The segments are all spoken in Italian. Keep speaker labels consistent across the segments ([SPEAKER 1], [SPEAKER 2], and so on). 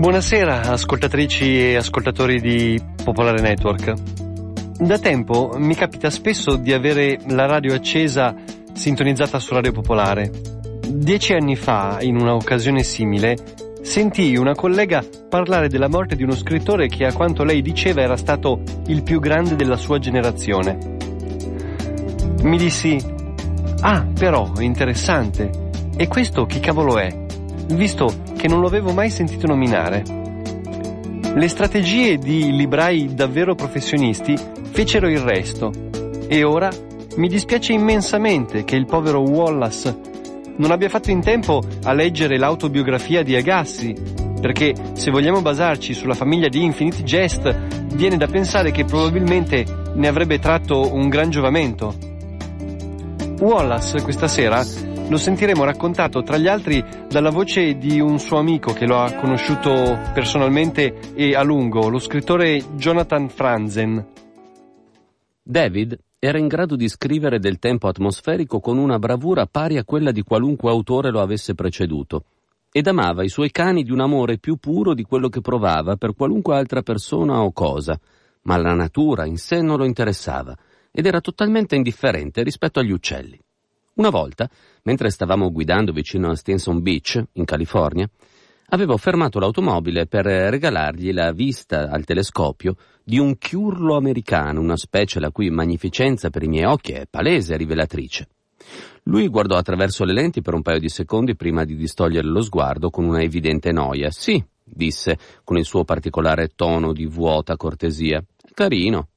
[SPEAKER 1] Buonasera ascoltatrici e ascoltatori di Popolare Network. Da tempo mi capita spesso di avere la radio accesa sintonizzata su Radio Popolare. Dieci anni fa, in una occasione simile, sentii una collega parlare della morte di uno scrittore che a quanto lei diceva era stato il più grande della sua generazione. Mi dissi, ah, però, interessante. E questo chi cavolo è? Visto che non lo avevo mai sentito nominare. Le strategie di librai davvero professionisti fecero il resto e ora mi dispiace immensamente che il povero Wallace non abbia fatto in tempo a leggere l'autobiografia di Agassi, perché se vogliamo basarci sulla famiglia di Infinite Jest, viene da pensare che probabilmente ne avrebbe tratto un gran giovamento. Wallace questa sera lo sentiremo raccontato tra gli altri dalla voce di un suo amico che lo ha conosciuto personalmente e a lungo, lo scrittore Jonathan Franzen.
[SPEAKER 2] David era in grado di scrivere del tempo atmosferico con una bravura pari a quella di qualunque autore lo avesse preceduto, ed amava i suoi cani di un amore più puro di quello che provava per qualunque altra persona o cosa, ma la natura in sé non lo interessava, ed era totalmente indifferente rispetto agli uccelli. Una volta, mentre stavamo guidando vicino a Stinson Beach, in California, avevo fermato l'automobile per regalargli la vista al telescopio di un chiurlo americano, una specie la cui magnificenza per i miei occhi è palese e rivelatrice. Lui guardò attraverso le lenti per un paio di secondi prima di distogliere lo sguardo con una evidente noia. Sì, disse con il suo particolare tono di vuota cortesia. Carino.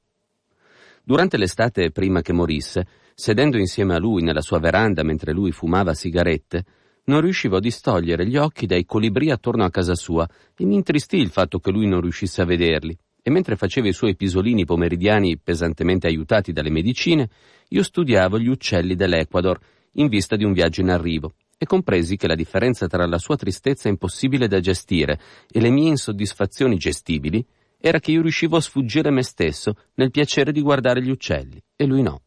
[SPEAKER 2] Durante l'estate prima che morisse, sedendo insieme a lui nella sua veranda mentre lui fumava sigarette, non riuscivo a distogliere gli occhi dai colibrì attorno a casa sua e mi intristì il fatto che lui non riuscisse a vederli. E mentre faceva i suoi pisolini pomeridiani pesantemente aiutati dalle medicine, io studiavo gli uccelli dell'Ecuador in vista di un viaggio in arrivo e compresi che la differenza tra la sua tristezza impossibile da gestire e le mie insoddisfazioni gestibili era che io riuscivo a sfuggire me stesso nel piacere di guardare gli uccelli e lui no.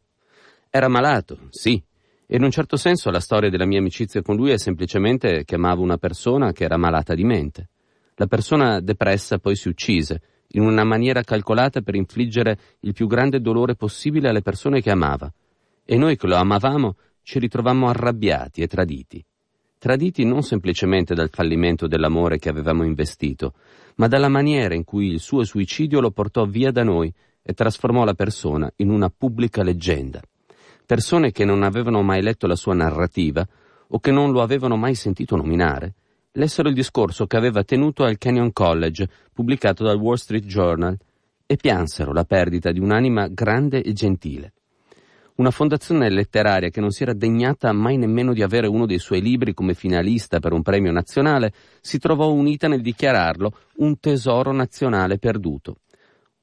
[SPEAKER 2] Era malato, sì, e in un certo senso la storia della mia amicizia con lui è semplicemente che amavo una persona che era malata di mente. La persona depressa poi si uccise, in una maniera calcolata per infliggere il più grande dolore possibile alle persone che amava. E noi che lo amavamo ci ritrovammo arrabbiati e traditi. Traditi non semplicemente dal fallimento dell'amore che avevamo investito, ma dalla maniera in cui il suo suicidio lo portò via da noi e trasformò la persona in una pubblica leggenda persone che non avevano mai letto la sua narrativa o che non lo avevano mai sentito nominare, lessero il discorso che aveva tenuto al Canyon College, pubblicato dal Wall Street Journal, e piansero la perdita di un'anima grande e gentile. Una fondazione letteraria che non si era degnata mai nemmeno di avere uno dei suoi libri come finalista per un premio nazionale, si trovò unita nel dichiararlo un tesoro nazionale perduto.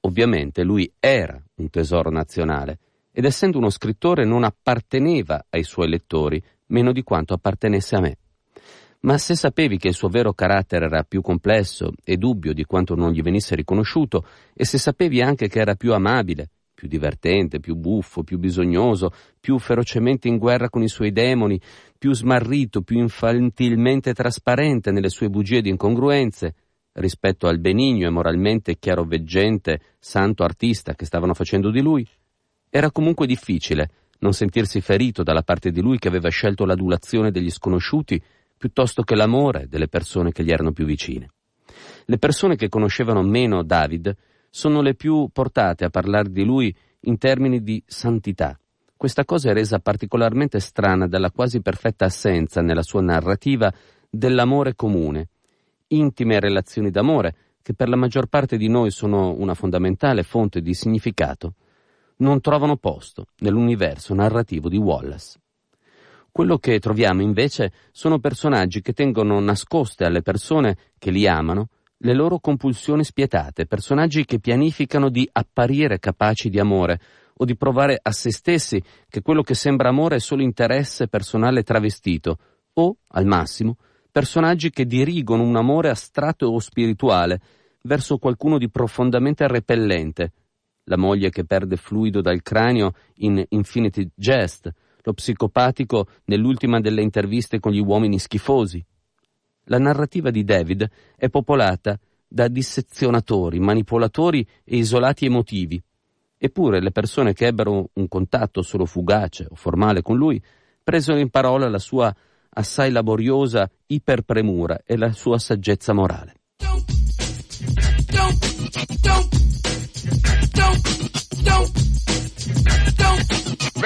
[SPEAKER 2] Ovviamente lui era un tesoro nazionale, ed essendo uno scrittore non apparteneva ai suoi lettori meno di quanto appartenesse a me. Ma se sapevi che il suo vero carattere era più complesso e dubbio di quanto non gli venisse riconosciuto, e se sapevi anche che era più amabile, più divertente, più buffo, più bisognoso, più ferocemente in guerra con i suoi demoni, più smarrito, più infantilmente trasparente nelle sue bugie ed incongruenze, rispetto al benigno e moralmente chiaroveggente santo artista che stavano facendo di lui, era comunque difficile non sentirsi ferito dalla parte di lui che aveva scelto l'adulazione degli sconosciuti piuttosto che l'amore delle persone che gli erano più vicine. Le persone che conoscevano meno David sono le più portate a parlare di lui in termini di santità. Questa cosa è resa particolarmente strana dalla quasi perfetta assenza nella sua narrativa dell'amore comune, intime relazioni d'amore che per la maggior parte di noi sono una fondamentale fonte di significato non trovano posto nell'universo narrativo di Wallace. Quello che troviamo invece sono personaggi che tengono nascoste alle persone che li amano le loro compulsioni spietate, personaggi che pianificano di apparire capaci di amore o di provare a se stessi che quello che sembra amore è solo interesse personale travestito, o, al massimo, personaggi che dirigono un amore astratto o spirituale verso qualcuno di profondamente repellente, la moglie che perde fluido dal cranio in Infinity Jest, lo psicopatico nell'ultima delle interviste con gli uomini schifosi. La narrativa di David è popolata da dissezionatori, manipolatori e isolati emotivi. Eppure le persone che ebbero un contatto solo fugace o formale con lui presero in parola la sua assai laboriosa iperpremura e la sua saggezza morale. Don't, don't,
[SPEAKER 3] don't,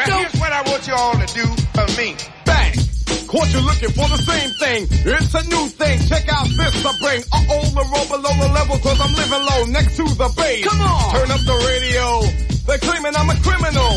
[SPEAKER 3] Now here's what I want you all to do for me. Bang! Caught you looking for the same thing. It's a new thing. Check out this I bring. Uh-oh, the roll below the level cause I'm living low next to the base. Come on! Turn up the radio. They're claiming I'm a criminal.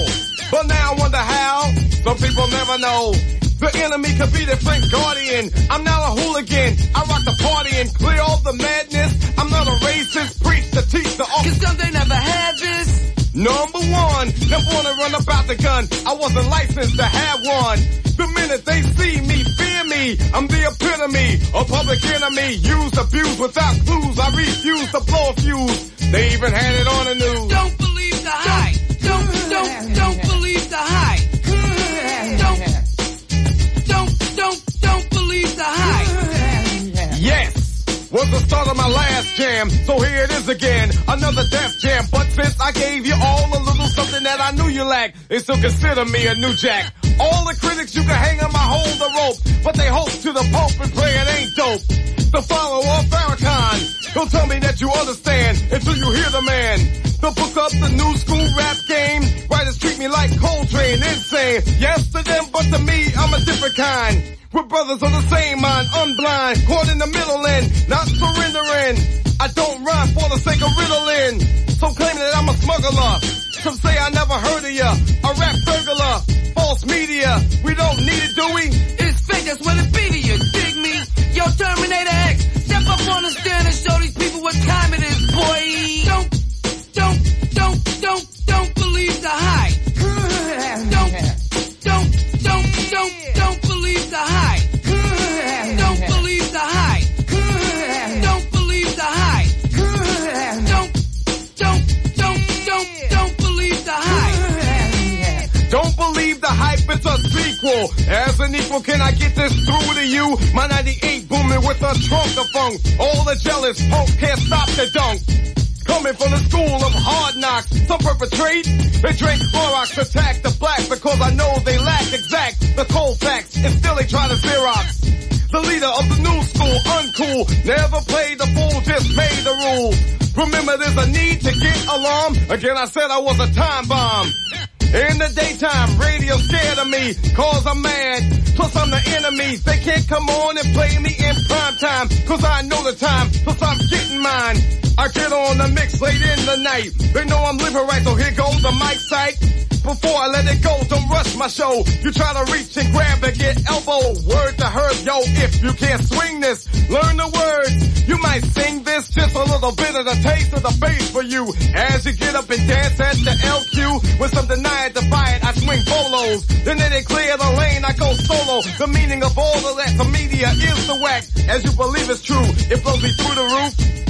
[SPEAKER 3] But now I wonder how. Some people never know. The enemy could be the Frank Guardian. I'm not a hooligan. I rock the party and clear all the madness. I'm not a racist. Preach to teach the
[SPEAKER 4] Cause some they never had this.
[SPEAKER 3] Number one, never wanna run about the gun. I wasn't licensed to have one. The minute they see me, fear me. I'm the epitome of public enemy. Use, abuse without clues. I refuse to blow a fuse. They even had it on the news.
[SPEAKER 4] Don't believe the hype. Don't, don't, don't
[SPEAKER 3] was the start of my last jam. So here it is again, another death jam. But since I gave you all a little something that I knew you lacked, they still consider me a new jack. All the critics you can hang on my hold the rope, but they hope to the pope and pray it ain't dope. The follower of Farrakhan, don't tell me that you understand until you hear the man. The book up the new school rap game. Writers treat me like Coltrane, insane. Yes to them, but to me, I'm a different kind. We're brothers of the same mind, unblind, caught in the middle and not surrendering. I don't rhyme for the sake of riddling. Some claim that I'm a smuggler. Some say I never heard of ya. A rap burglar. False media. We don't need it, do we?
[SPEAKER 4] It's fake, that's what it be to you. Dig me? Yo, Terminator X. Step up on the stand and show these people what time it is, boy. Don't, don't, don't, don't,
[SPEAKER 3] a sequel. As an equal, can I get this through to you? My 98 booming with a trunk of funk. All the jealous punks can't stop the dunk. Coming from the school of hard knocks, some perpetrate. They drink Clorox, attack the black because I know they lack exact the cold facts, and still they try to Xerox. The leader of the new school, uncool, never played the fool, just made the rules. Remember there's a need to get alarm. Again I said I was a time bomb. In the daytime, radio scared of me, cause I'm mad. Plus I'm the enemy. They can't come on and play me in prime time, cause I know the time, plus I'm getting mine. I get on the mix late in the night. They know I'm living right, so here goes the mic sight. Before I let it go, don't rush my show. You try to reach and grab and get elbow. Word to her, yo, if you can't swing this, learn the words. You might sing this, just a little bit of the taste of the bass for you. As you get up and dance at the LQ, with some deny it, buy it, I swing bolos. Then they clear the lane, I go solo. The meaning of all of that, the media is the wax. As you believe it's true, it blows me through the roof.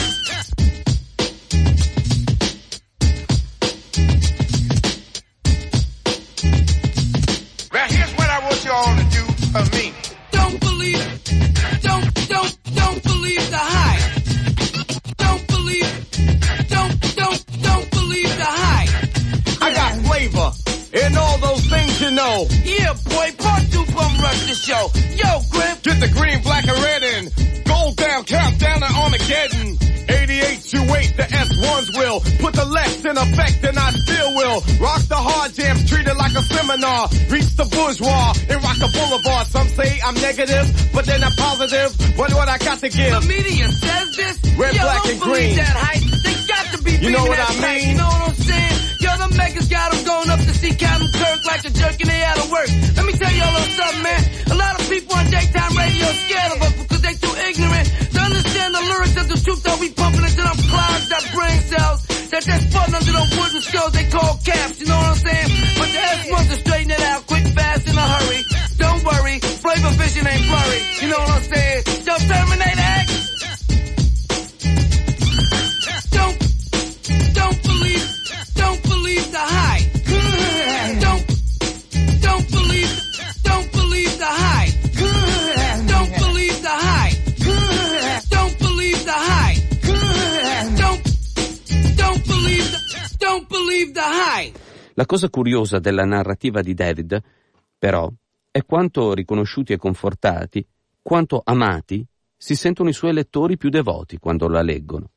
[SPEAKER 3] What I you all to do for me.
[SPEAKER 4] Don't believe, don't, don't, don't believe the hype. Don't believe, don't, don't, don't believe the hype.
[SPEAKER 3] I got flavor and all those things you know.
[SPEAKER 4] Yeah, boy, part two bum rush the show. Yo, Grim,
[SPEAKER 3] Get the green, black, and red in. Gold down, countdown to Armageddon. 88 you wait, the S1s will. Put the left in effect and I still will. Rock the hard jams, treat it like a seminar. Reach the bourgeois and rock the boulevard. Some say I'm negative, but then I'm positive. What what I got to give?
[SPEAKER 4] the media says this.
[SPEAKER 3] Red,
[SPEAKER 4] Yo,
[SPEAKER 3] black,
[SPEAKER 4] don't
[SPEAKER 3] and
[SPEAKER 4] believe
[SPEAKER 3] green.
[SPEAKER 4] that hype. They got to be
[SPEAKER 3] You know what I mean?
[SPEAKER 4] You know what I'm saying? Yo, the megas got them going up to see Captain Kirk like a jerk and they out of work. Let me tell y'all a little something, man. A lot of people on daytime radio scared of us because they too ignorant understand the lyrics of the truth that we pumping into them clouds that brain cells that they're spun under the wooden skulls they call caps, you know what I'm saying? But the S wants to straighten it out quick, fast, in a hurry. Don't worry, flavor vision ain't blurry, you know what I'm saying? Yo, Terminator X!
[SPEAKER 2] La cosa curiosa della narrativa di David, però, è quanto riconosciuti e confortati, quanto amati si sentono i suoi lettori più devoti quando la leggono.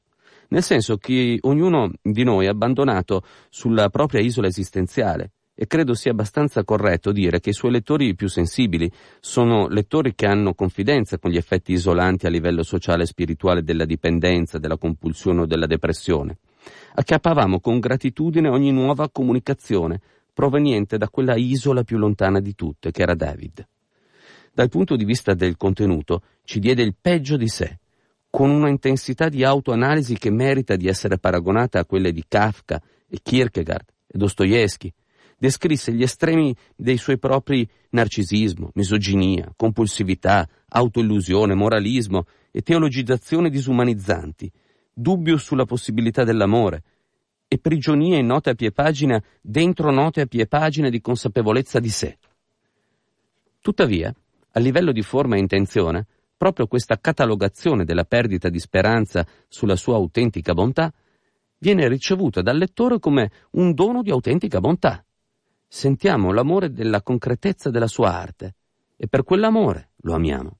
[SPEAKER 2] Nel senso che ognuno di noi è abbandonato sulla propria isola esistenziale e credo sia abbastanza corretto dire che i suoi lettori più sensibili sono lettori che hanno confidenza con gli effetti isolanti a livello sociale e spirituale della dipendenza, della compulsione o della depressione. Acchiappavamo con gratitudine ogni nuova comunicazione proveniente da quella isola più lontana di tutte, che era David. Dal punto di vista del contenuto, ci diede il peggio di sé, con una intensità di autoanalisi che merita di essere paragonata a quelle di Kafka e Kierkegaard e Dostoevsky. Descrisse gli estremi dei suoi propri narcisismo, misoginia, compulsività, autoillusione, moralismo e teologizzazione disumanizzanti, dubbio sulla possibilità dell'amore e prigionia in note a pie pagina dentro note a pie pagina di consapevolezza di sé. Tuttavia, a livello di forma e intenzione, proprio questa catalogazione della perdita di speranza sulla sua autentica bontà viene ricevuta dal lettore come un dono di autentica bontà. Sentiamo l'amore della concretezza della sua arte e per quell'amore lo amiamo.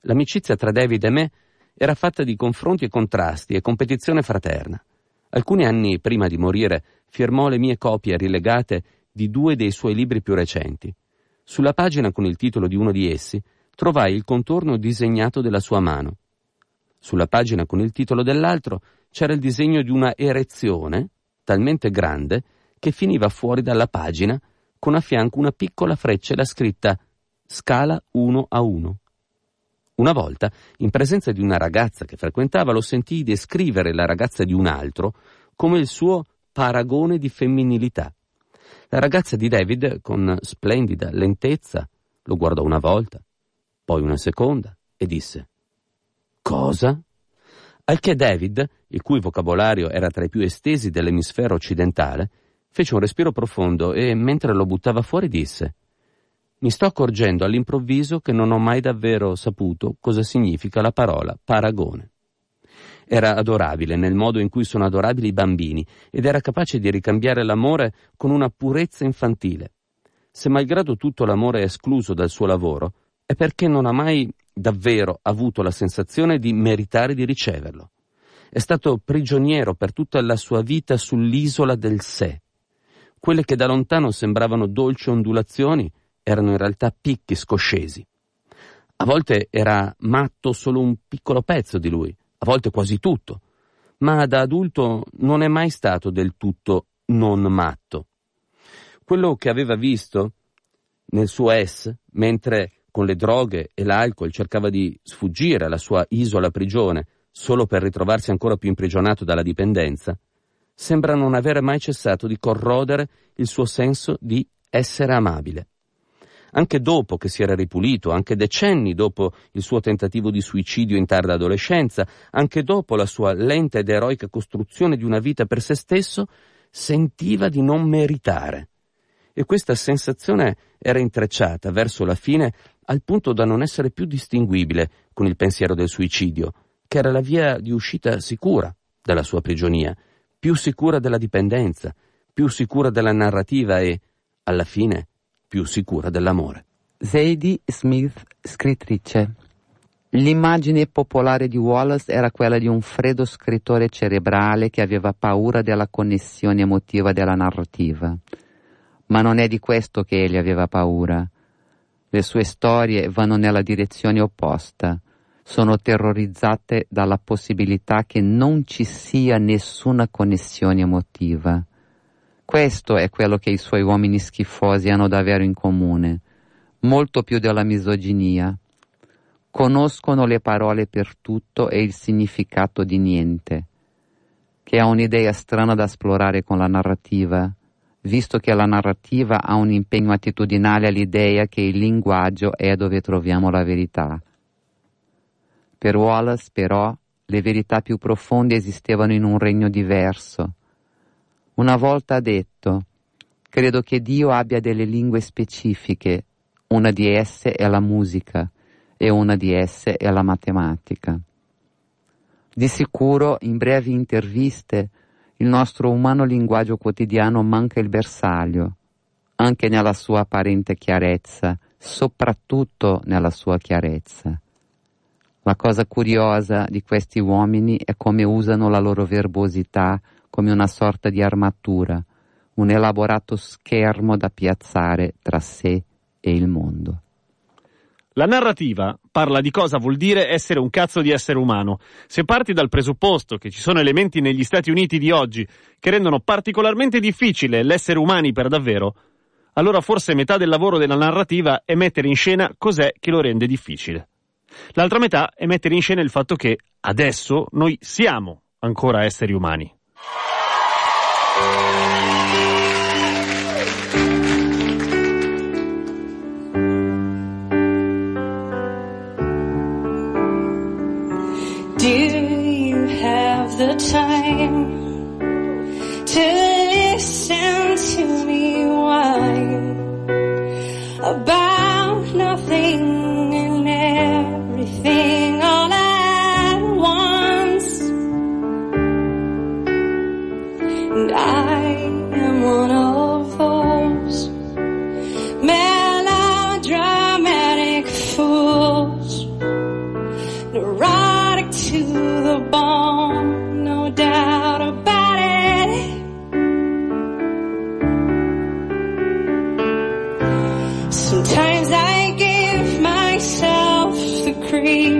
[SPEAKER 2] L'amicizia tra David e me era fatta di confronti e contrasti e competizione fraterna. Alcuni anni prima di morire firmò le mie copie rilegate di due dei suoi libri più recenti. Sulla pagina con il titolo di uno di essi trovai il contorno disegnato della sua mano. Sulla pagina con il titolo dell'altro c'era il disegno di una erezione talmente grande che finiva fuori dalla pagina con a fianco una piccola freccela scritta scala 1 a 1. Una volta, in presenza di una ragazza che frequentava, lo sentii descrivere la ragazza di un altro come il suo paragone di femminilità. La ragazza di David, con splendida lentezza, lo guardò una volta, poi una seconda, e disse Cosa? Al che David, il cui vocabolario era tra i più estesi dell'emisfero occidentale, fece un respiro profondo e, mentre lo buttava fuori, disse Mi sto accorgendo all'improvviso che non ho mai davvero saputo cosa significa la parola paragone. Era adorabile nel modo in cui sono adorabili i bambini ed era capace di ricambiare l'amore con una purezza infantile. Se malgrado tutto l'amore è escluso dal suo lavoro, è perché non ha mai davvero avuto la sensazione di meritare di riceverlo. È stato prigioniero per tutta la sua vita sull'isola del sé. Quelle che da lontano sembravano dolci ondulazioni erano in realtà picchi scoscesi. A volte era matto solo un piccolo pezzo di lui, a volte quasi tutto, ma da adulto non è mai stato del tutto non matto. Quello che aveva visto nel suo S, mentre con le droghe e l'alcol cercava di sfuggire alla sua isola prigione solo per ritrovarsi ancora più imprigionato dalla dipendenza, sembra non avere mai cessato di corrodere il suo senso di essere amabile. Anche dopo che si era ripulito, anche decenni dopo il suo tentativo di suicidio in tarda adolescenza, anche dopo la sua lenta ed eroica costruzione di una vita per se stesso, sentiva di non meritare. E questa sensazione era intrecciata verso la fine al punto da non essere più distinguibile con il pensiero del suicidio, che era la via di uscita sicura dalla sua prigionia, più sicura della dipendenza, più sicura della narrativa e, alla fine, più sicura dell'amore.
[SPEAKER 5] Zadie Smith, scrittrice. L'immagine popolare di Wallace era quella di un freddo scrittore cerebrale che aveva paura della connessione emotiva della narrativa. Ma non è di questo che egli aveva paura. Le sue storie vanno nella direzione opposta. Sono terrorizzate dalla possibilità che non ci sia nessuna connessione emotiva. Questo è quello che i suoi uomini schifosi hanno davvero in comune, molto più della misoginia. Conoscono le parole per tutto e il significato di niente. che ha un'idea strana da esplorare con la narrativa, visto che la narrativa ha un impegno attitudinale all'idea che il linguaggio è dove troviamo la verità. Per Wallace, però, le verità più profonde esistevano in un regno diverso. Una volta ha detto, credo che Dio abbia delle lingue specifiche, una di esse è la musica e una di esse è la matematica. Di sicuro, in brevi interviste, il nostro umano linguaggio quotidiano manca il bersaglio, anche nella sua apparente chiarezza, soprattutto nella sua chiarezza. La cosa curiosa di questi uomini è come usano la loro verbosità come una sorta di armatura, un elaborato schermo da piazzare tra sé e il mondo.
[SPEAKER 6] La narrativa parla di cosa vuol dire essere un cazzo di essere umano. Se parti dal presupposto che ci sono elementi negli Stati Uniti di oggi che rendono particolarmente difficile l'essere umani per davvero, allora forse metà del lavoro della narrativa è mettere in scena cos'è che lo rende difficile. L'altra metà è mettere in scena il fatto che adesso noi siamo ancora esseri umani.
[SPEAKER 7] Do you have the time to listen to me whine about the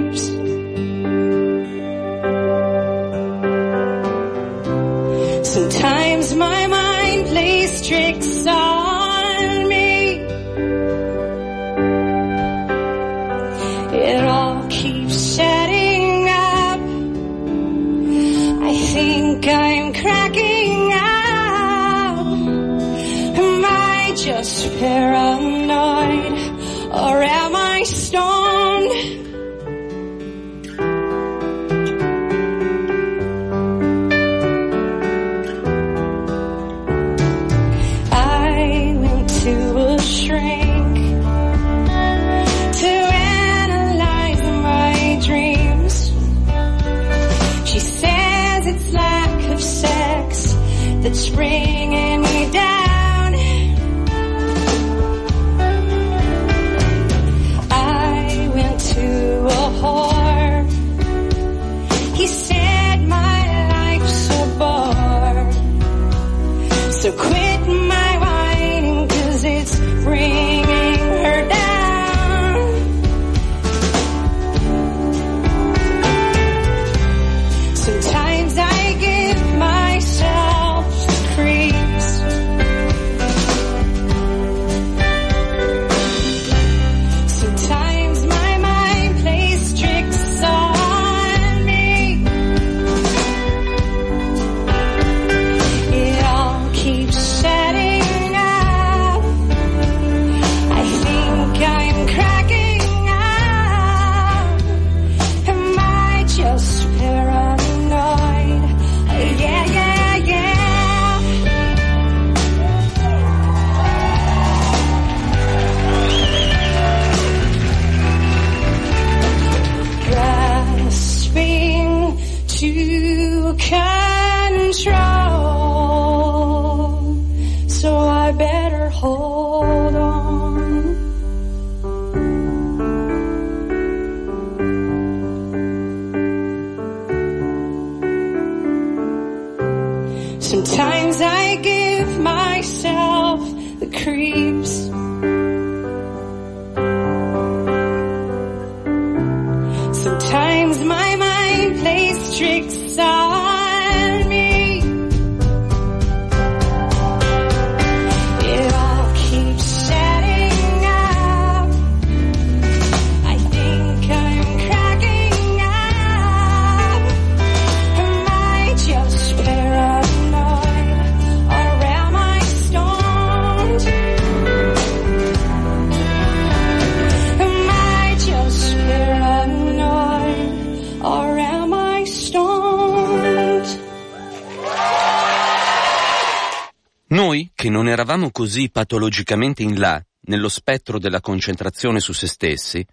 [SPEAKER 2] eravamo così patologicamente in là, nello spettro della concentrazione su se stessi,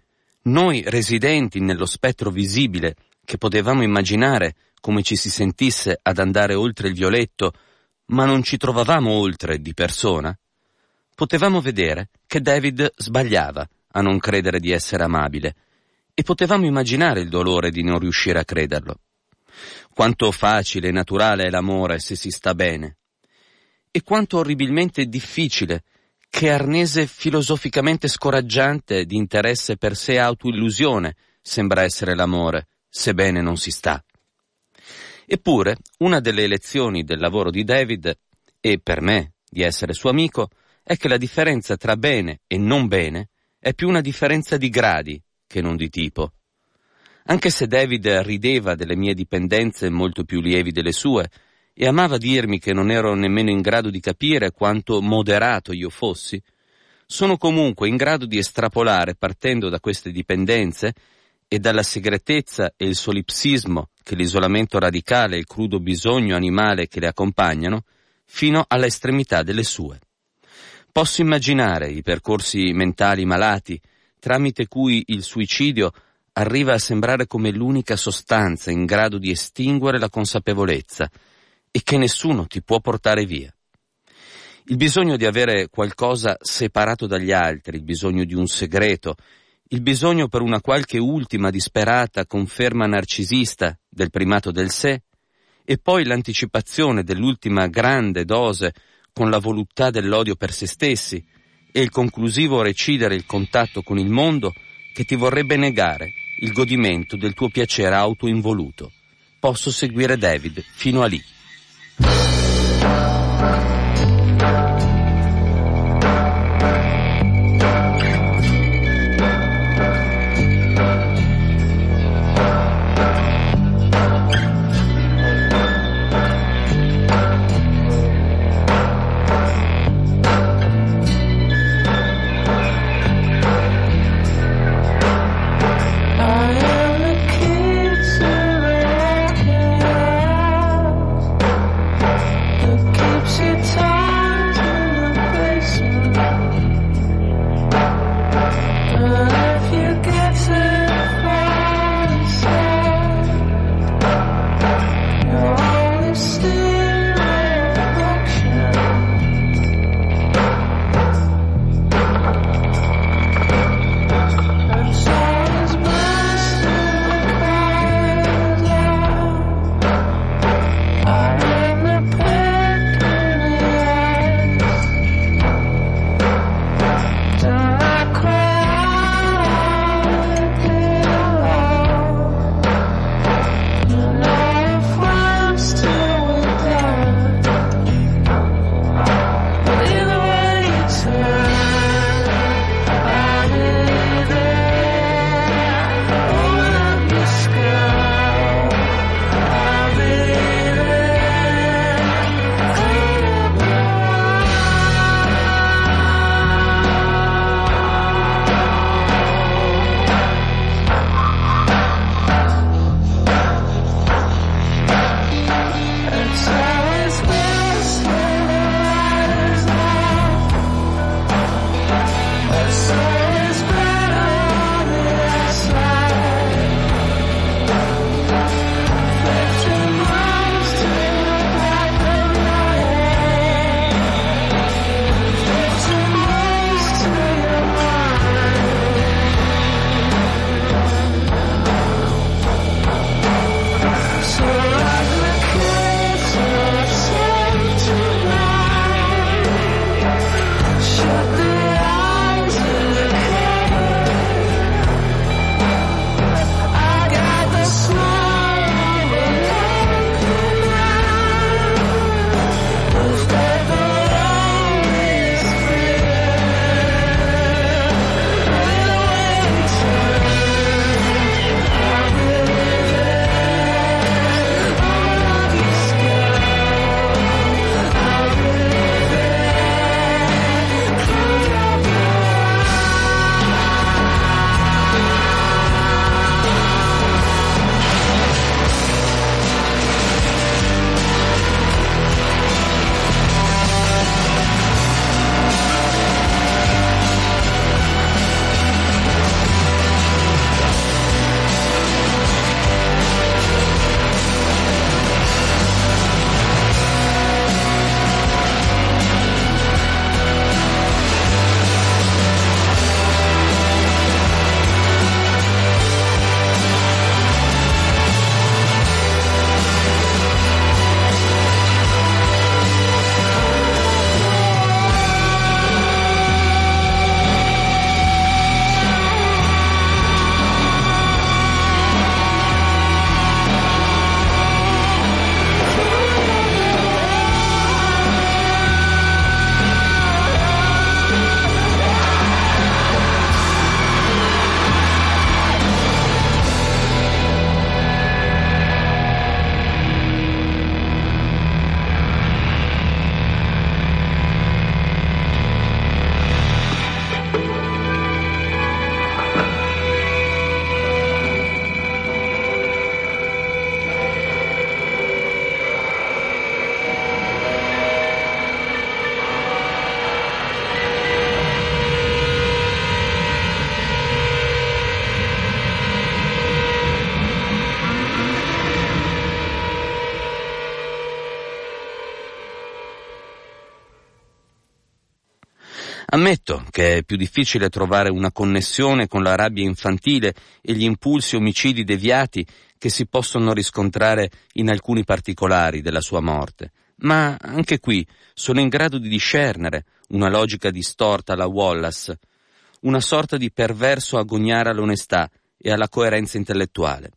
[SPEAKER 2] noi residenti nello spettro visibile che potevamo immaginare come ci si sentisse ad andare oltre il violetto, ma non ci trovavamo oltre di persona, potevamo vedere che David sbagliava a non credere di essere amabile e potevamo immaginare il dolore di non riuscire a crederlo. Quanto facile e naturale è l'amore se si sta bene e quanto orribilmente difficile, che arnese filosoficamente scoraggiante di interesse per sé autoillusione sembra essere l'amore, sebbene non si sta. Eppure, una delle lezioni del lavoro di David, e per me di essere suo amico, è che la differenza tra bene e non bene è più una differenza di gradi che non di tipo. Anche se David rideva delle mie dipendenze molto più lievi delle sue, e amava dirmi che non ero nemmeno in grado di capire quanto moderato io fossi, sono comunque in grado di estrapolare partendo da queste dipendenze e dalla segretezza e il solipsismo che l'isolamento radicale e il crudo bisogno animale che le accompagnano, fino all'estremità delle sue. Posso immaginare i percorsi mentali malati, tramite cui il suicidio arriva a sembrare come l'unica sostanza in grado di estinguere la consapevolezza, e che nessuno ti può portare via. Il bisogno di avere qualcosa separato dagli altri, il bisogno di un segreto, il bisogno per una qualche ultima disperata conferma narcisista del primato del sé, e poi l'anticipazione dell'ultima grande dose con la voluttà dell'odio per se stessi e il conclusivo recidere il contatto con il mondo che ti vorrebbe negare il godimento del tuo piacere autoinvoluto. Posso seguire David fino a lì.
[SPEAKER 7] Thank you.
[SPEAKER 2] Ammetto che è più difficile trovare una connessione con la rabbia infantile e gli impulsi omicidi deviati che si possono riscontrare in alcuni particolari della sua morte, ma anche qui sono in grado di discernere una logica distorta alla Wallace, una sorta di perverso agognare all'onestà e alla coerenza intellettuale.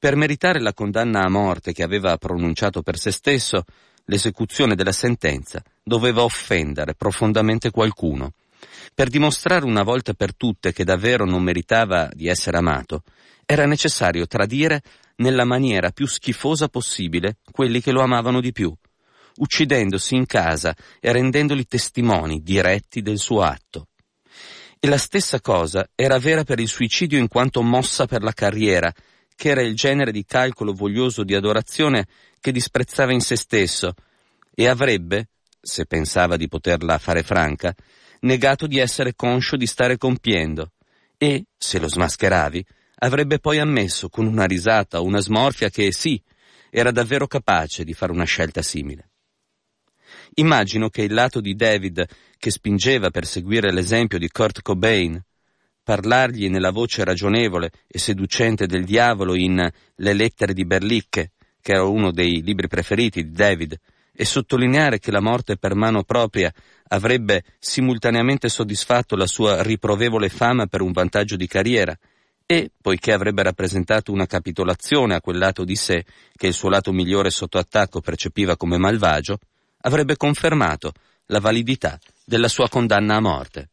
[SPEAKER 2] Per meritare la condanna a morte che aveva pronunciato per se stesso, l'esecuzione della sentenza doveva offendere profondamente qualcuno. Per dimostrare una volta per tutte che davvero non meritava di essere amato, era necessario tradire nella maniera più schifosa possibile quelli che lo amavano di più, uccidendosi in casa e rendendoli testimoni diretti del suo atto. E la stessa cosa era vera per il suicidio in quanto mossa per la carriera, che era il genere di calcolo voglioso di adorazione che disprezzava in se stesso, e avrebbe, se pensava di poterla fare franca, negato di essere conscio di stare compiendo, e, se lo smascheravi, avrebbe poi ammesso con una risata o una smorfia che sì, era davvero capace di fare una scelta simile. Immagino che il lato di David che spingeva per seguire l'esempio di Kurt Cobain, parlargli nella voce ragionevole e seducente del diavolo in Le lettere di Berlicche, che era uno dei libri preferiti di David, e sottolineare che la morte per mano propria avrebbe simultaneamente soddisfatto la sua riprovevole fama per un vantaggio di carriera, e, poiché avrebbe rappresentato una capitolazione a quel lato di sé che il suo lato migliore sotto attacco percepiva come malvagio, avrebbe confermato la validità della sua condanna a morte.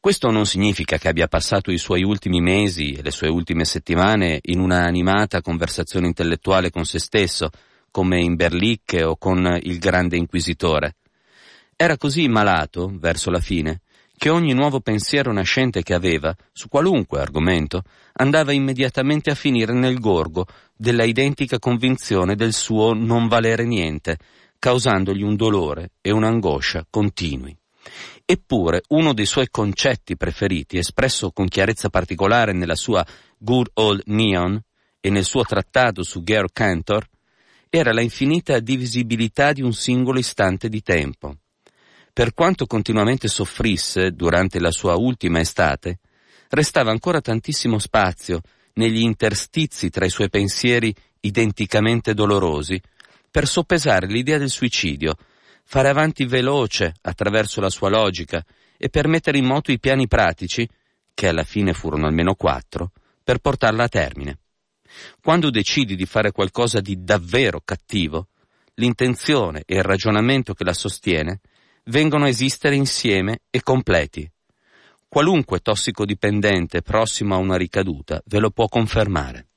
[SPEAKER 2] Questo non significa che abbia passato i suoi ultimi mesi e le sue ultime settimane in una animata conversazione intellettuale con se stesso, come in Berlicche o con il grande inquisitore. Era così malato, verso la fine, che ogni nuovo pensiero nascente che aveva, su qualunque argomento, andava immediatamente a finire nel gorgo della identica convinzione del suo non valere niente, causandogli un dolore e un'angoscia continui. Eppure uno dei suoi concetti preferiti, espresso con chiarezza particolare nella sua Good Old Neon e nel suo trattato su Georg Cantor, era la infinita divisibilità di un singolo istante di tempo. Per quanto continuamente soffrisse durante la sua ultima estate, restava ancora tantissimo spazio negli interstizi tra i suoi pensieri identicamente dolorosi per soppesare l'idea del suicidio, fare avanti veloce attraverso la sua logica e per mettere in moto i piani pratici, che alla fine furono almeno quattro, per portarla a termine. Quando decidi di fare qualcosa di davvero cattivo, l'intenzione e il ragionamento che la sostiene vengono a esistere insieme e completi. Qualunque tossicodipendente prossimo a una ricaduta ve lo può confermare.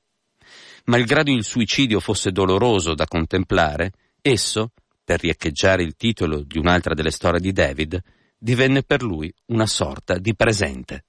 [SPEAKER 2] Malgrado il suicidio fosse doloroso da contemplare, esso, per riecheggiare il titolo di un'altra delle storie di David, divenne per lui una sorta di presente.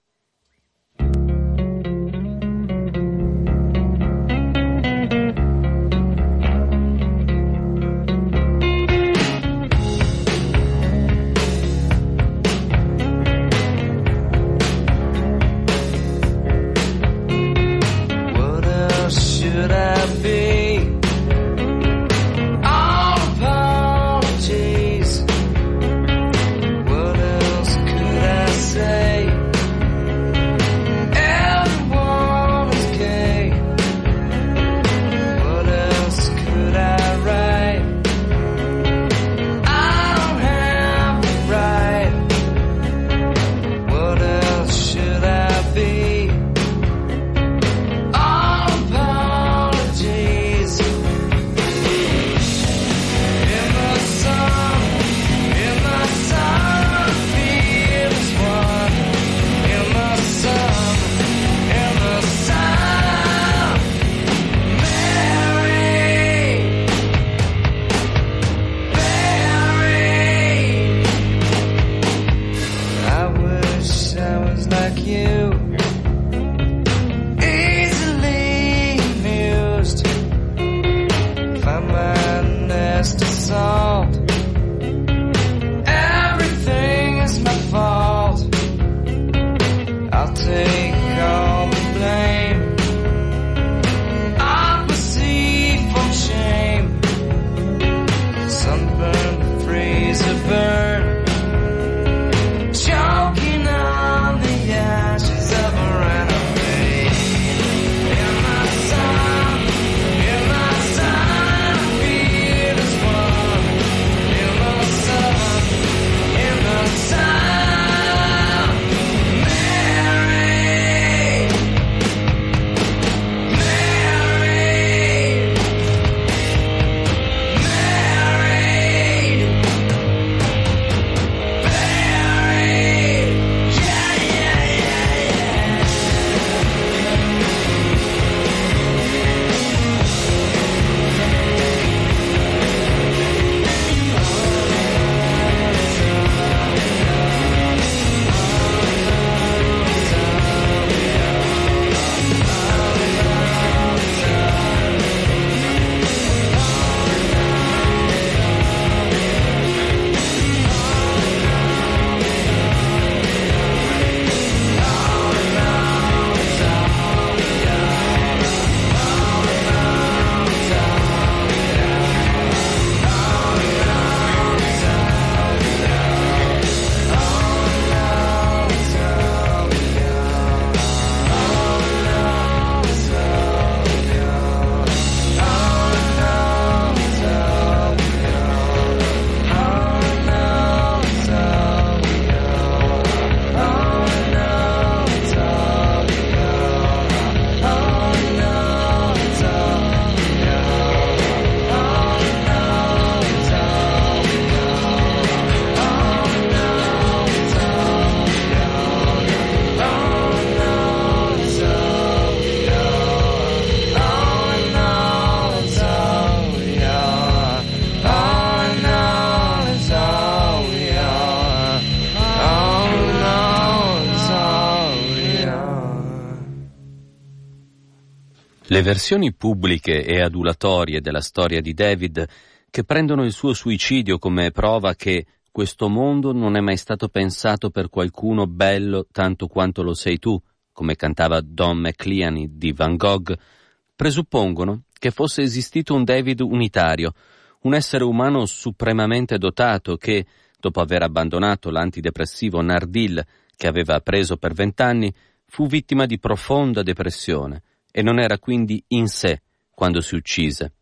[SPEAKER 2] Le versioni pubbliche e adulatorie della storia di David, che prendono il suo suicidio come prova che questo mondo non è mai stato pensato per qualcuno bello tanto quanto lo sei tu, come cantava Don McLeany di Van Gogh, presuppongono che fosse esistito un David unitario, un essere umano supremamente dotato che, dopo aver abbandonato l'antidepressivo Nardil che aveva preso per vent'anni, fu vittima di profonda depressione e non era quindi in sé quando si uccise.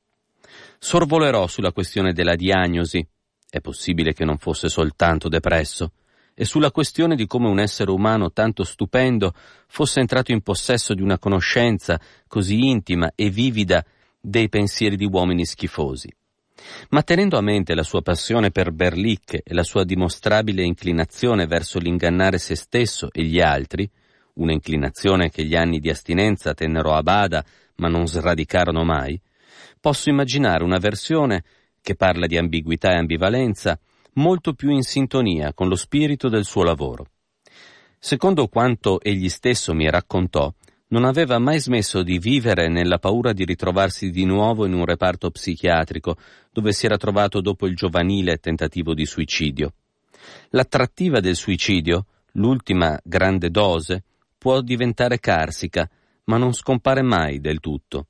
[SPEAKER 2] Sorvolerò sulla questione della diagnosi, è possibile che non fosse soltanto depresso, e sulla questione di come un essere umano tanto stupendo fosse entrato in possesso di una conoscenza così intima e vivida dei pensieri di uomini schifosi. Ma tenendo a mente la sua passione per Berlicche e la sua dimostrabile inclinazione verso l'ingannare se stesso e gli altri, una inclinazione che gli anni di astinenza tennero a bada ma non sradicarono mai, posso immaginare una versione che parla di ambiguità e ambivalenza molto più in sintonia con lo spirito del suo lavoro. Secondo quanto egli stesso mi raccontò, non aveva mai smesso di vivere nella paura di ritrovarsi di nuovo in un reparto psichiatrico dove si era trovato dopo il giovanile tentativo di suicidio. L'attrattiva del suicidio, l'ultima grande dose, può diventare carsica, ma non scompare mai del tutto.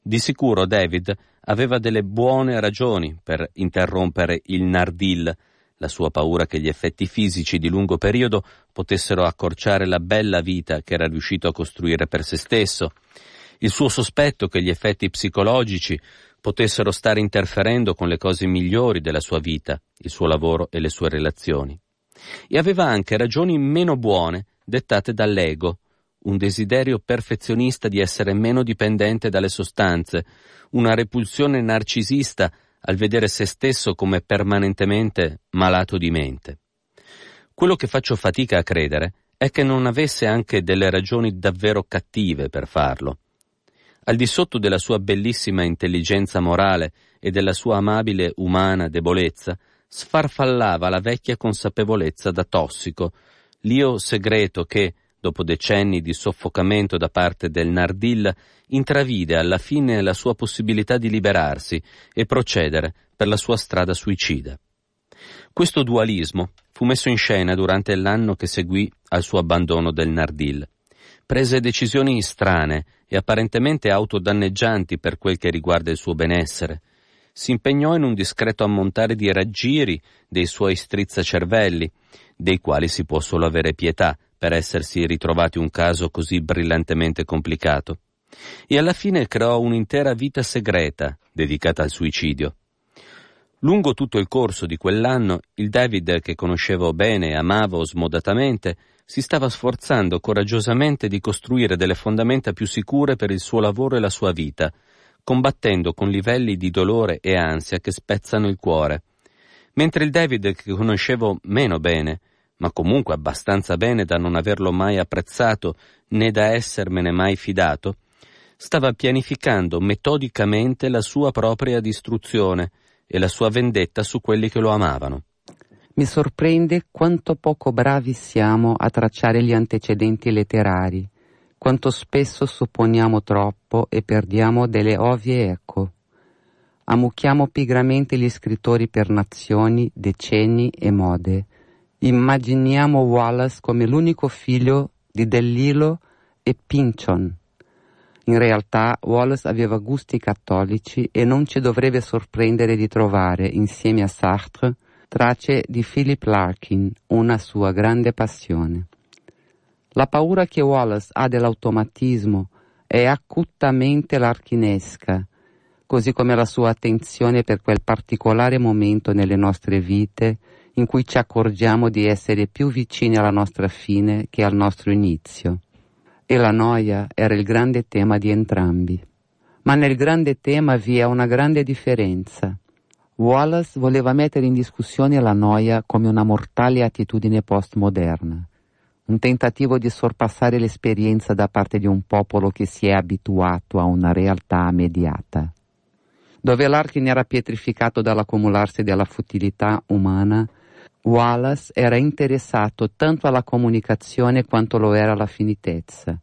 [SPEAKER 2] Di sicuro David aveva delle buone ragioni per interrompere il Nardil, la sua paura che gli effetti fisici di lungo periodo potessero accorciare la bella vita che era riuscito a costruire per se stesso, il suo sospetto che gli effetti psicologici potessero stare interferendo con le cose migliori della sua vita, il suo lavoro e le sue relazioni. E aveva anche ragioni meno buone dettate dall'ego, un desiderio perfezionista di essere meno dipendente dalle sostanze, una repulsione narcisista al vedere se stesso come permanentemente malato di mente. Quello che faccio fatica a credere è che non avesse anche delle ragioni davvero cattive per farlo. Al di sotto della sua bellissima intelligenza morale e della sua amabile umana debolezza, sfarfallava la vecchia consapevolezza da tossico, l'io segreto che, dopo decenni di soffocamento da parte del Nardil, intravide alla fine la sua possibilità di liberarsi e procedere per la sua strada suicida. Questo dualismo fu messo in scena durante l'anno che seguì al suo abbandono del Nardil. Prese decisioni strane e apparentemente autodanneggianti per quel che riguarda il suo benessere, si impegnò in un discreto ammontare di raggiri dei suoi strizzacervelli, dei quali si può solo avere pietà per essersi ritrovati un caso così brillantemente complicato. E alla fine creò un'intera vita segreta dedicata al suicidio. Lungo tutto il corso di quell'anno, il David che conoscevo bene e amavo smodatamente, si stava sforzando coraggiosamente di costruire delle fondamenta più sicure per il suo lavoro e la sua vita, combattendo con livelli di dolore e ansia che spezzano il cuore. Mentre il David che conoscevo meno bene, ma comunque abbastanza bene da non averlo mai apprezzato né da essermene mai fidato, stava pianificando metodicamente la sua propria distruzione e la sua vendetta su quelli che lo amavano.
[SPEAKER 5] Mi sorprende quanto poco bravi siamo a tracciare gli antecedenti letterari quanto spesso supponiamo troppo e perdiamo delle ovvie eco. Ammucchiamo pigramente gli scrittori per nazioni, decenni e mode. Immaginiamo Wallace come l'unico figlio di Delilo e Pinchon. In realtà Wallace aveva gusti cattolici e non ci dovrebbe sorprendere di trovare, insieme a Sartre, tracce di Philip Larkin, una sua grande passione. La paura che Wallace ha dell'automatismo è acutamente larchinesca, così come la sua attenzione per quel particolare momento nelle nostre vite in cui ci accorgiamo di essere più vicini alla nostra fine che al nostro inizio. E la noia era il grande tema di entrambi. Ma nel grande tema vi è una grande differenza. Wallace voleva mettere in discussione la noia come una mortale attitudine postmoderna un tentativo di sorpassare l'esperienza da parte di un popolo che si è abituato a una realtà mediata. Dove Larkin era pietrificato dall'accumularsi della futilità umana, Wallace era interessato tanto alla comunicazione quanto lo era alla finitezza.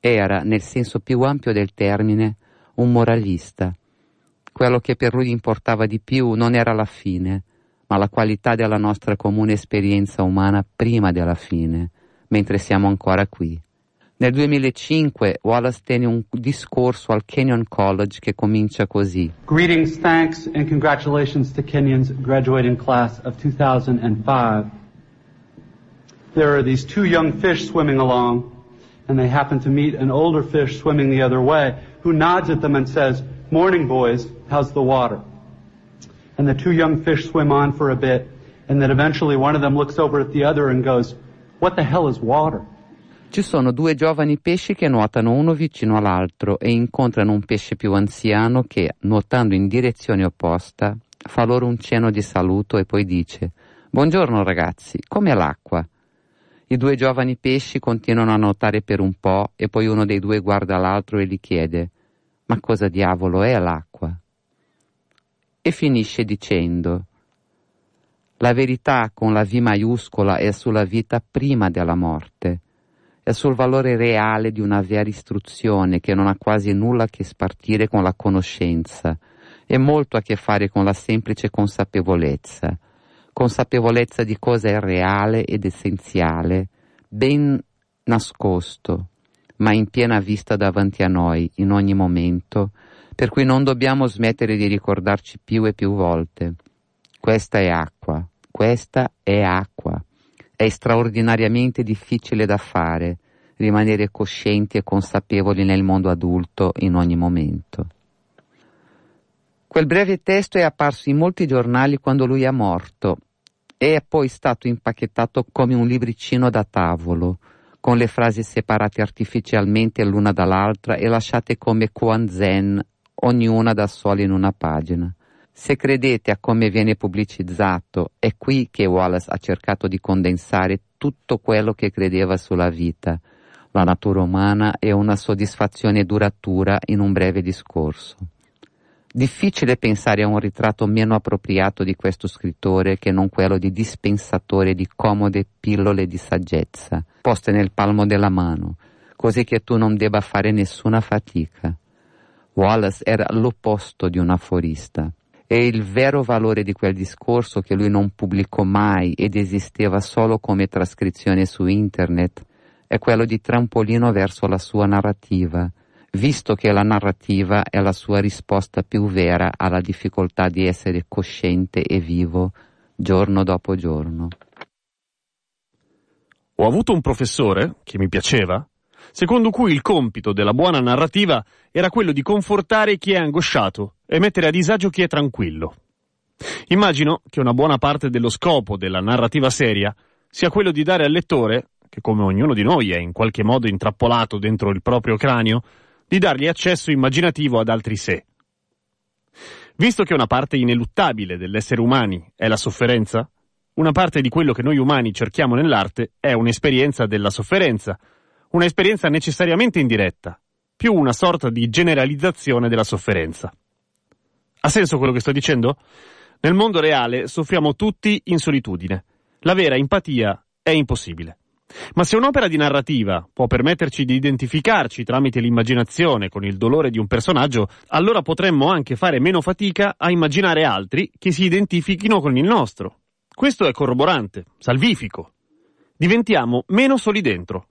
[SPEAKER 5] Era, nel senso più ampio del termine, un moralista. Quello che per lui importava di più non era la fine, ma la qualità della nostra comune esperienza umana prima della fine, mentre siamo ancora qui. Nel 2005 Wallace tenne un discorso al Kenyon College che comincia così.
[SPEAKER 8] Greetings, thanks, and congratulations to Kenyon's graduating class of 2005. There are these two young fish swimming along, and they happen to meet an older fish swimming the other way, who nods at them and says, Morning, boys, how's the water? And the two young fish swim on for a bit, and then eventually one of them looks over at the other and goes, What the hell is water?
[SPEAKER 5] Ci sono due giovani pesci che nuotano uno vicino all'altro e incontrano un pesce più anziano che, nuotando in direzione opposta, fa loro un cenno di saluto e poi dice Buongiorno ragazzi, com'è l'acqua? I due giovani pesci continuano a nuotare per un po' e poi uno dei due guarda l'altro e gli chiede Ma cosa diavolo è l'acqua? E finisce dicendo La verità con la V maiuscola è sulla vita prima della morte sul valore reale di una vera istruzione che non ha quasi nulla a che spartire con la conoscenza e molto a che fare con la semplice consapevolezza, consapevolezza di cosa è reale ed essenziale, ben nascosto, ma in piena vista davanti a noi in ogni momento, per cui non dobbiamo smettere di ricordarci più e più volte. Questa è acqua, questa è acqua. È straordinariamente difficile da fare rimanere coscienti e consapevoli nel mondo adulto in ogni momento. Quel breve testo è apparso in molti giornali quando lui è morto e è poi stato impacchettato come un libricino da tavolo, con le frasi separate artificialmente l'una dall'altra e lasciate come Kuan Zen, ognuna da sola in una pagina. Se credete a come viene pubblicizzato, è qui che Wallace ha cercato di condensare tutto quello che credeva sulla vita, la natura umana e una soddisfazione duratura in un breve discorso. Difficile pensare a un ritratto meno appropriato di questo scrittore che non quello di dispensatore di comode pillole di saggezza, poste nel palmo della mano, così che tu non debba fare nessuna fatica. Wallace era l'opposto di un aforista e il vero valore di quel discorso che lui non pubblicò mai ed esisteva solo come trascrizione su internet è quello di trampolino verso la sua narrativa, visto che la narrativa è la sua risposta più vera alla difficoltà di essere cosciente e vivo giorno dopo giorno.
[SPEAKER 6] Ho avuto un professore, che mi piaceva, secondo cui il compito della buona narrativa era quello di confortare chi è angosciato e mettere a disagio chi è tranquillo. Immagino che una buona parte dello scopo della narrativa seria sia quello di dare al lettore, che come ognuno di noi è in qualche modo intrappolato dentro il proprio cranio, di dargli accesso immaginativo ad altri sé. Visto che una parte ineluttabile dell'essere umani è la sofferenza, una parte di quello che noi umani cerchiamo nell'arte è un'esperienza della sofferenza, un'esperienza necessariamente indiretta, più una sorta di generalizzazione della sofferenza. Ha senso quello che sto dicendo? Nel mondo reale soffriamo tutti in solitudine. La vera empatia è impossibile. Ma se un'opera di narrativa può permetterci di identificarci tramite l'immaginazione con il dolore di un personaggio, allora potremmo anche fare meno fatica a immaginare altri che si identifichino con il nostro. Questo è corroborante, salvifico. Diventiamo meno soli dentro.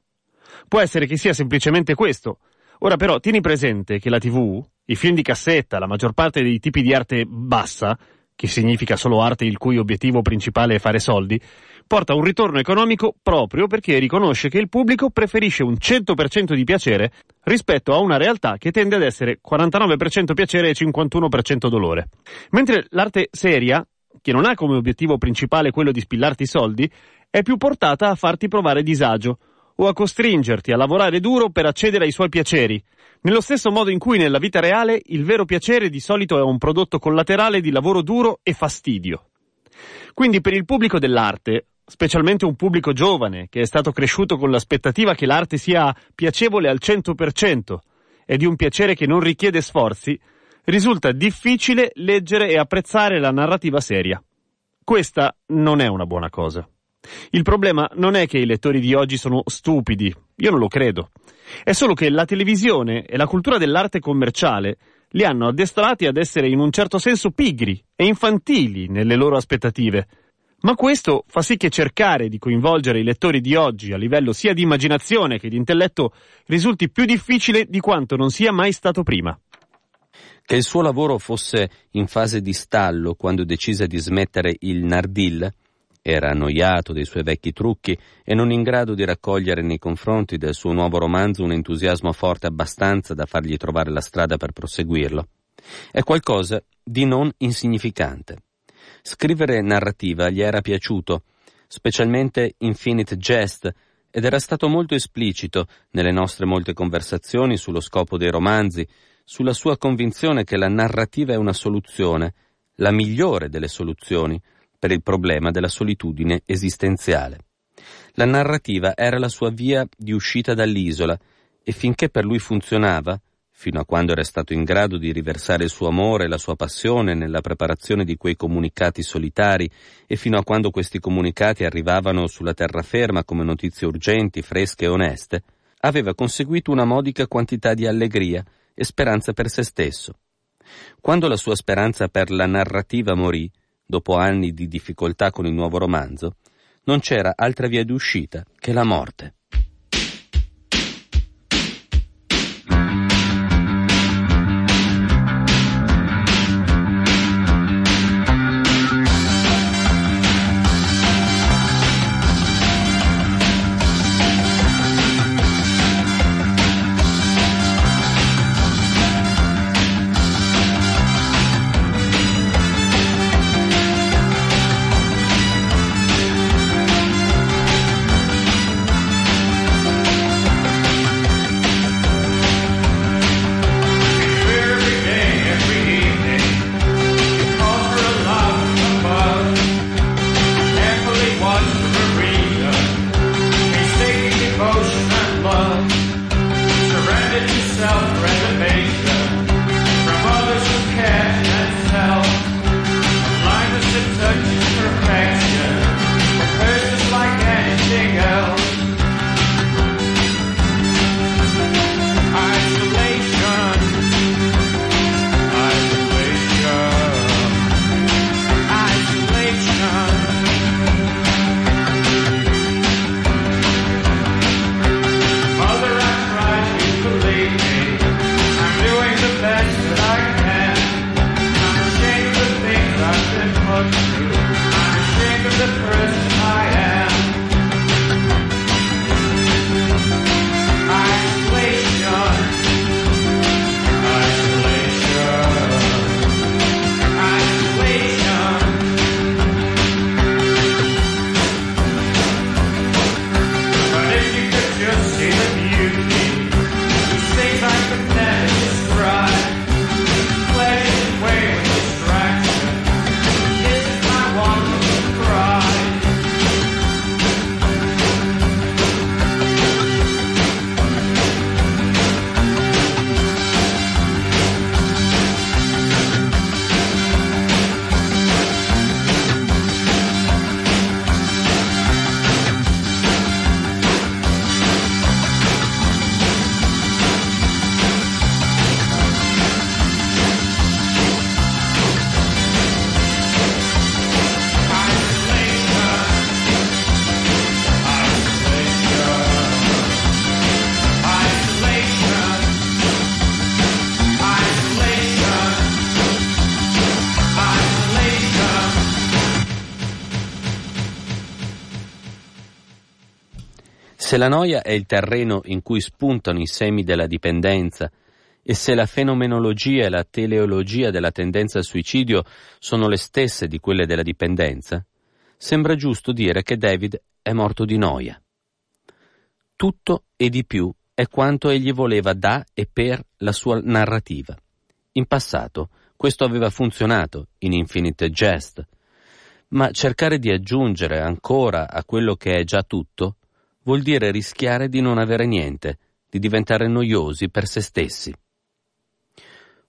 [SPEAKER 6] Può essere che sia semplicemente questo. Ora però tieni presente che la TV, i film di cassetta, la maggior parte dei tipi di arte bassa, che significa solo arte il cui obiettivo principale è fare soldi, porta un ritorno economico proprio perché riconosce che il pubblico preferisce un 100% di piacere rispetto a una realtà che tende ad essere 49% piacere e 51% dolore. Mentre l'arte seria, che non ha come obiettivo principale quello di spillarti soldi, è più portata a farti provare disagio o a costringerti a lavorare duro per accedere ai suoi piaceri, nello stesso modo in cui nella vita reale il vero piacere di solito è un prodotto collaterale di lavoro duro e fastidio. Quindi per il pubblico dell'arte, specialmente un pubblico giovane che è stato cresciuto con l'aspettativa che l'arte sia piacevole al 100% e di un piacere che non richiede sforzi, risulta difficile leggere e apprezzare la narrativa seria. Questa non è una buona cosa. Il problema non è che i lettori di oggi sono stupidi, io non lo credo. È solo che la televisione e la cultura dell'arte commerciale li hanno addestrati ad essere in un certo senso pigri e infantili nelle loro aspettative. Ma questo fa sì che cercare di coinvolgere i lettori di oggi a livello sia di immaginazione che di intelletto risulti più difficile di quanto non sia mai stato prima.
[SPEAKER 2] Che il suo lavoro fosse in fase di stallo quando decise di smettere il Nardil, era annoiato dei suoi vecchi trucchi e non in grado di raccogliere nei confronti del suo nuovo romanzo un entusiasmo forte abbastanza da fargli trovare la strada per proseguirlo. È qualcosa di non insignificante. Scrivere narrativa gli era piaciuto, specialmente Infinite Jest, ed era stato molto esplicito nelle nostre molte conversazioni sullo scopo dei romanzi, sulla sua convinzione che la narrativa è una soluzione, la migliore delle soluzioni, per il problema della solitudine esistenziale. La narrativa era la sua via di uscita dall'isola e finché per lui funzionava, fino a quando era stato in grado di riversare il suo amore e la sua passione nella preparazione di quei comunicati solitari e fino a quando questi comunicati arrivavano sulla terraferma come notizie urgenti, fresche e oneste, aveva conseguito una modica quantità di allegria e speranza per se stesso. Quando la sua speranza per la narrativa morì, dopo anni di difficoltà con il nuovo romanzo, non c'era altra via d'uscita che la morte. Se la noia è il terreno in cui spuntano i semi della dipendenza, e se la fenomenologia e la teleologia della tendenza al suicidio sono le stesse di quelle della dipendenza, sembra giusto dire che David è morto di noia. Tutto e di più è quanto egli voleva da e per la sua narrativa. In passato questo aveva funzionato in Infinite Jest, ma cercare di aggiungere ancora a quello che è già tutto vuol dire rischiare di non avere niente, di diventare noiosi per se stessi.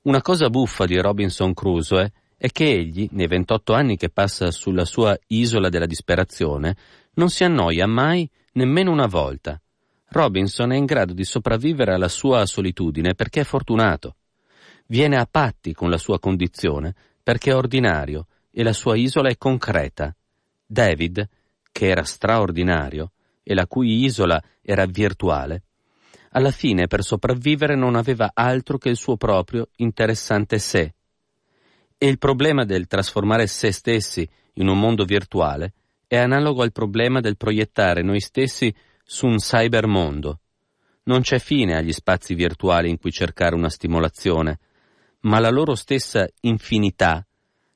[SPEAKER 2] Una cosa buffa di Robinson Crusoe è che egli, nei 28 anni che passa sulla sua isola della disperazione, non si annoia mai nemmeno una volta. Robinson è in grado di sopravvivere alla sua solitudine perché è fortunato. viene a patti con la sua condizione perché è ordinario e la sua isola è concreta. David, che era straordinario e la cui isola era virtuale, alla fine per sopravvivere non aveva altro che il suo proprio interessante sé. E il problema del trasformare se stessi in un mondo virtuale è analogo al problema del proiettare noi stessi su un cybermondo. Non c'è fine agli spazi virtuali in cui cercare una stimolazione, ma la loro stessa infinità,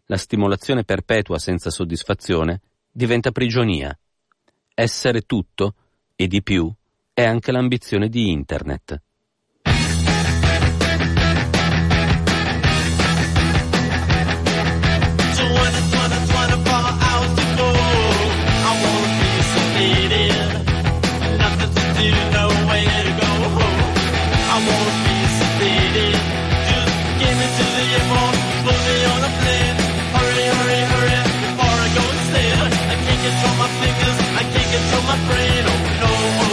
[SPEAKER 2] la stimolazione perpetua senza soddisfazione, diventa prigionia. Essere tutto, e di più, è anche l'ambizione di Internet.
[SPEAKER 9] fingers. I can't control my brain. Oh no.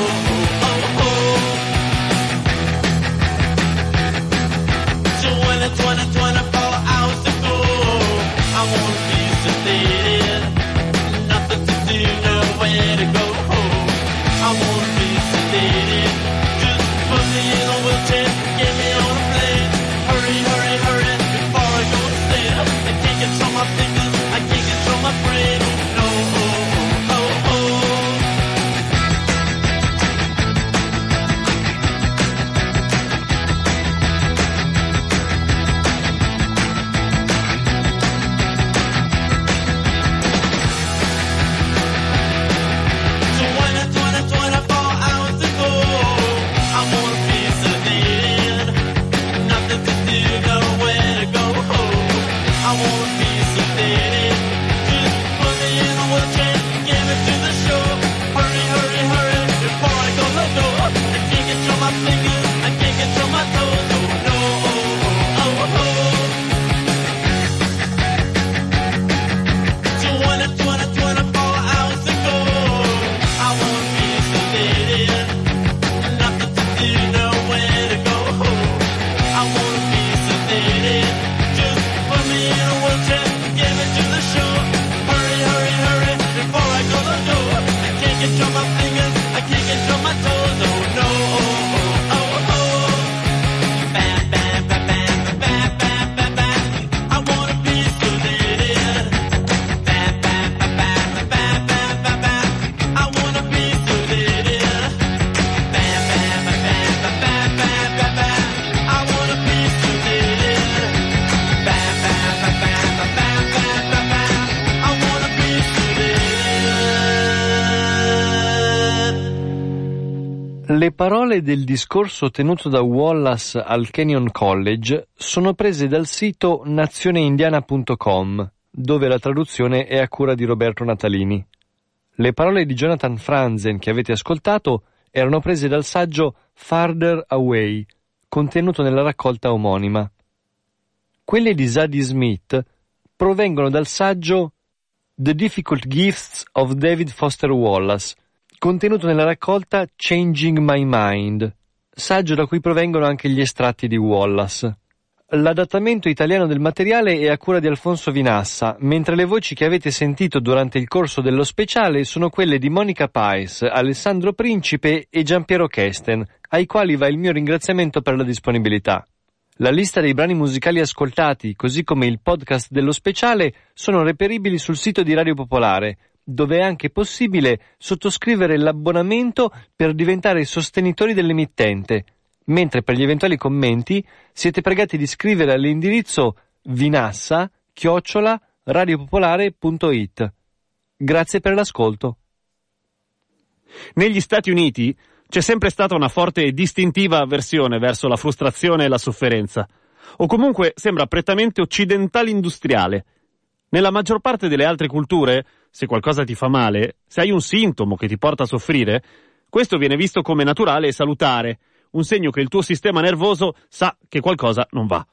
[SPEAKER 9] Parole del discorso tenuto da Wallace al Kenyon College sono prese dal sito nazioneindiana.com, dove la traduzione è a cura di Roberto Natalini. Le parole di Jonathan Franzen che avete ascoltato erano prese dal saggio Farther Away, contenuto nella raccolta omonima. Quelle di Zadie Smith provengono dal saggio The Difficult Gifts of David Foster Wallace, contenuto nella raccolta Changing My Mind, saggio da cui provengono anche gli estratti di Wallace. L'adattamento italiano del materiale è a cura di Alfonso Vinassa, mentre le voci che avete sentito durante il corso dello speciale sono quelle di Monica Pais, Alessandro Principe e Giampiero Kesten, ai quali va il mio ringraziamento per la disponibilità. La lista dei brani musicali ascoltati, così come il podcast dello speciale, sono reperibili sul sito di Radio Popolare dove è anche possibile sottoscrivere l'abbonamento per diventare sostenitori dell'emittente, mentre per gli eventuali commenti siete pregati di scrivere all'indirizzo vinassa radiopopolare.it. Grazie per l'ascolto.
[SPEAKER 6] Negli Stati Uniti c'è sempre stata una forte e distintiva avversione verso la frustrazione e la sofferenza, o comunque sembra prettamente occidentale industriale. Nella maggior parte delle altre culture, se qualcosa ti fa male, se hai un sintomo che ti porta a soffrire, questo viene visto come naturale e salutare, un segno che il tuo sistema nervoso sa che qualcosa non va.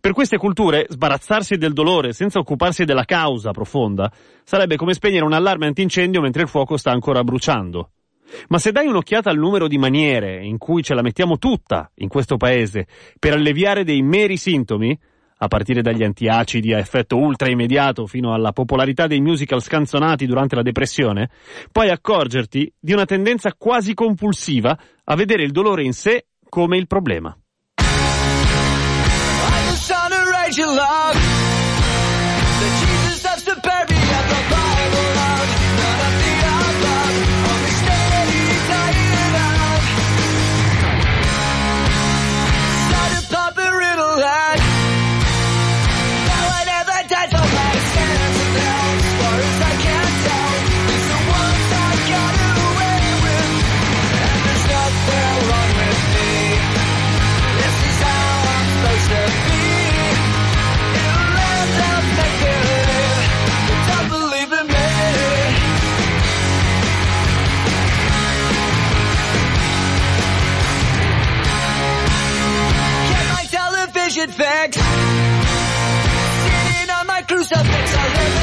[SPEAKER 6] Per queste culture, sbarazzarsi del dolore senza occuparsi della causa profonda sarebbe come spegnere un allarme antincendio mentre il fuoco sta ancora bruciando.
[SPEAKER 10] Ma se dai un'occhiata al numero di maniere in cui ce la mettiamo tutta in questo paese per alleviare dei meri sintomi, a partire dagli antiacidi a effetto ultra immediato fino alla popolarità dei musical scanzonati durante la depressione, puoi accorgerti di una tendenza quasi compulsiva a vedere il dolore in sé come il problema.
[SPEAKER 11] Crucifix, I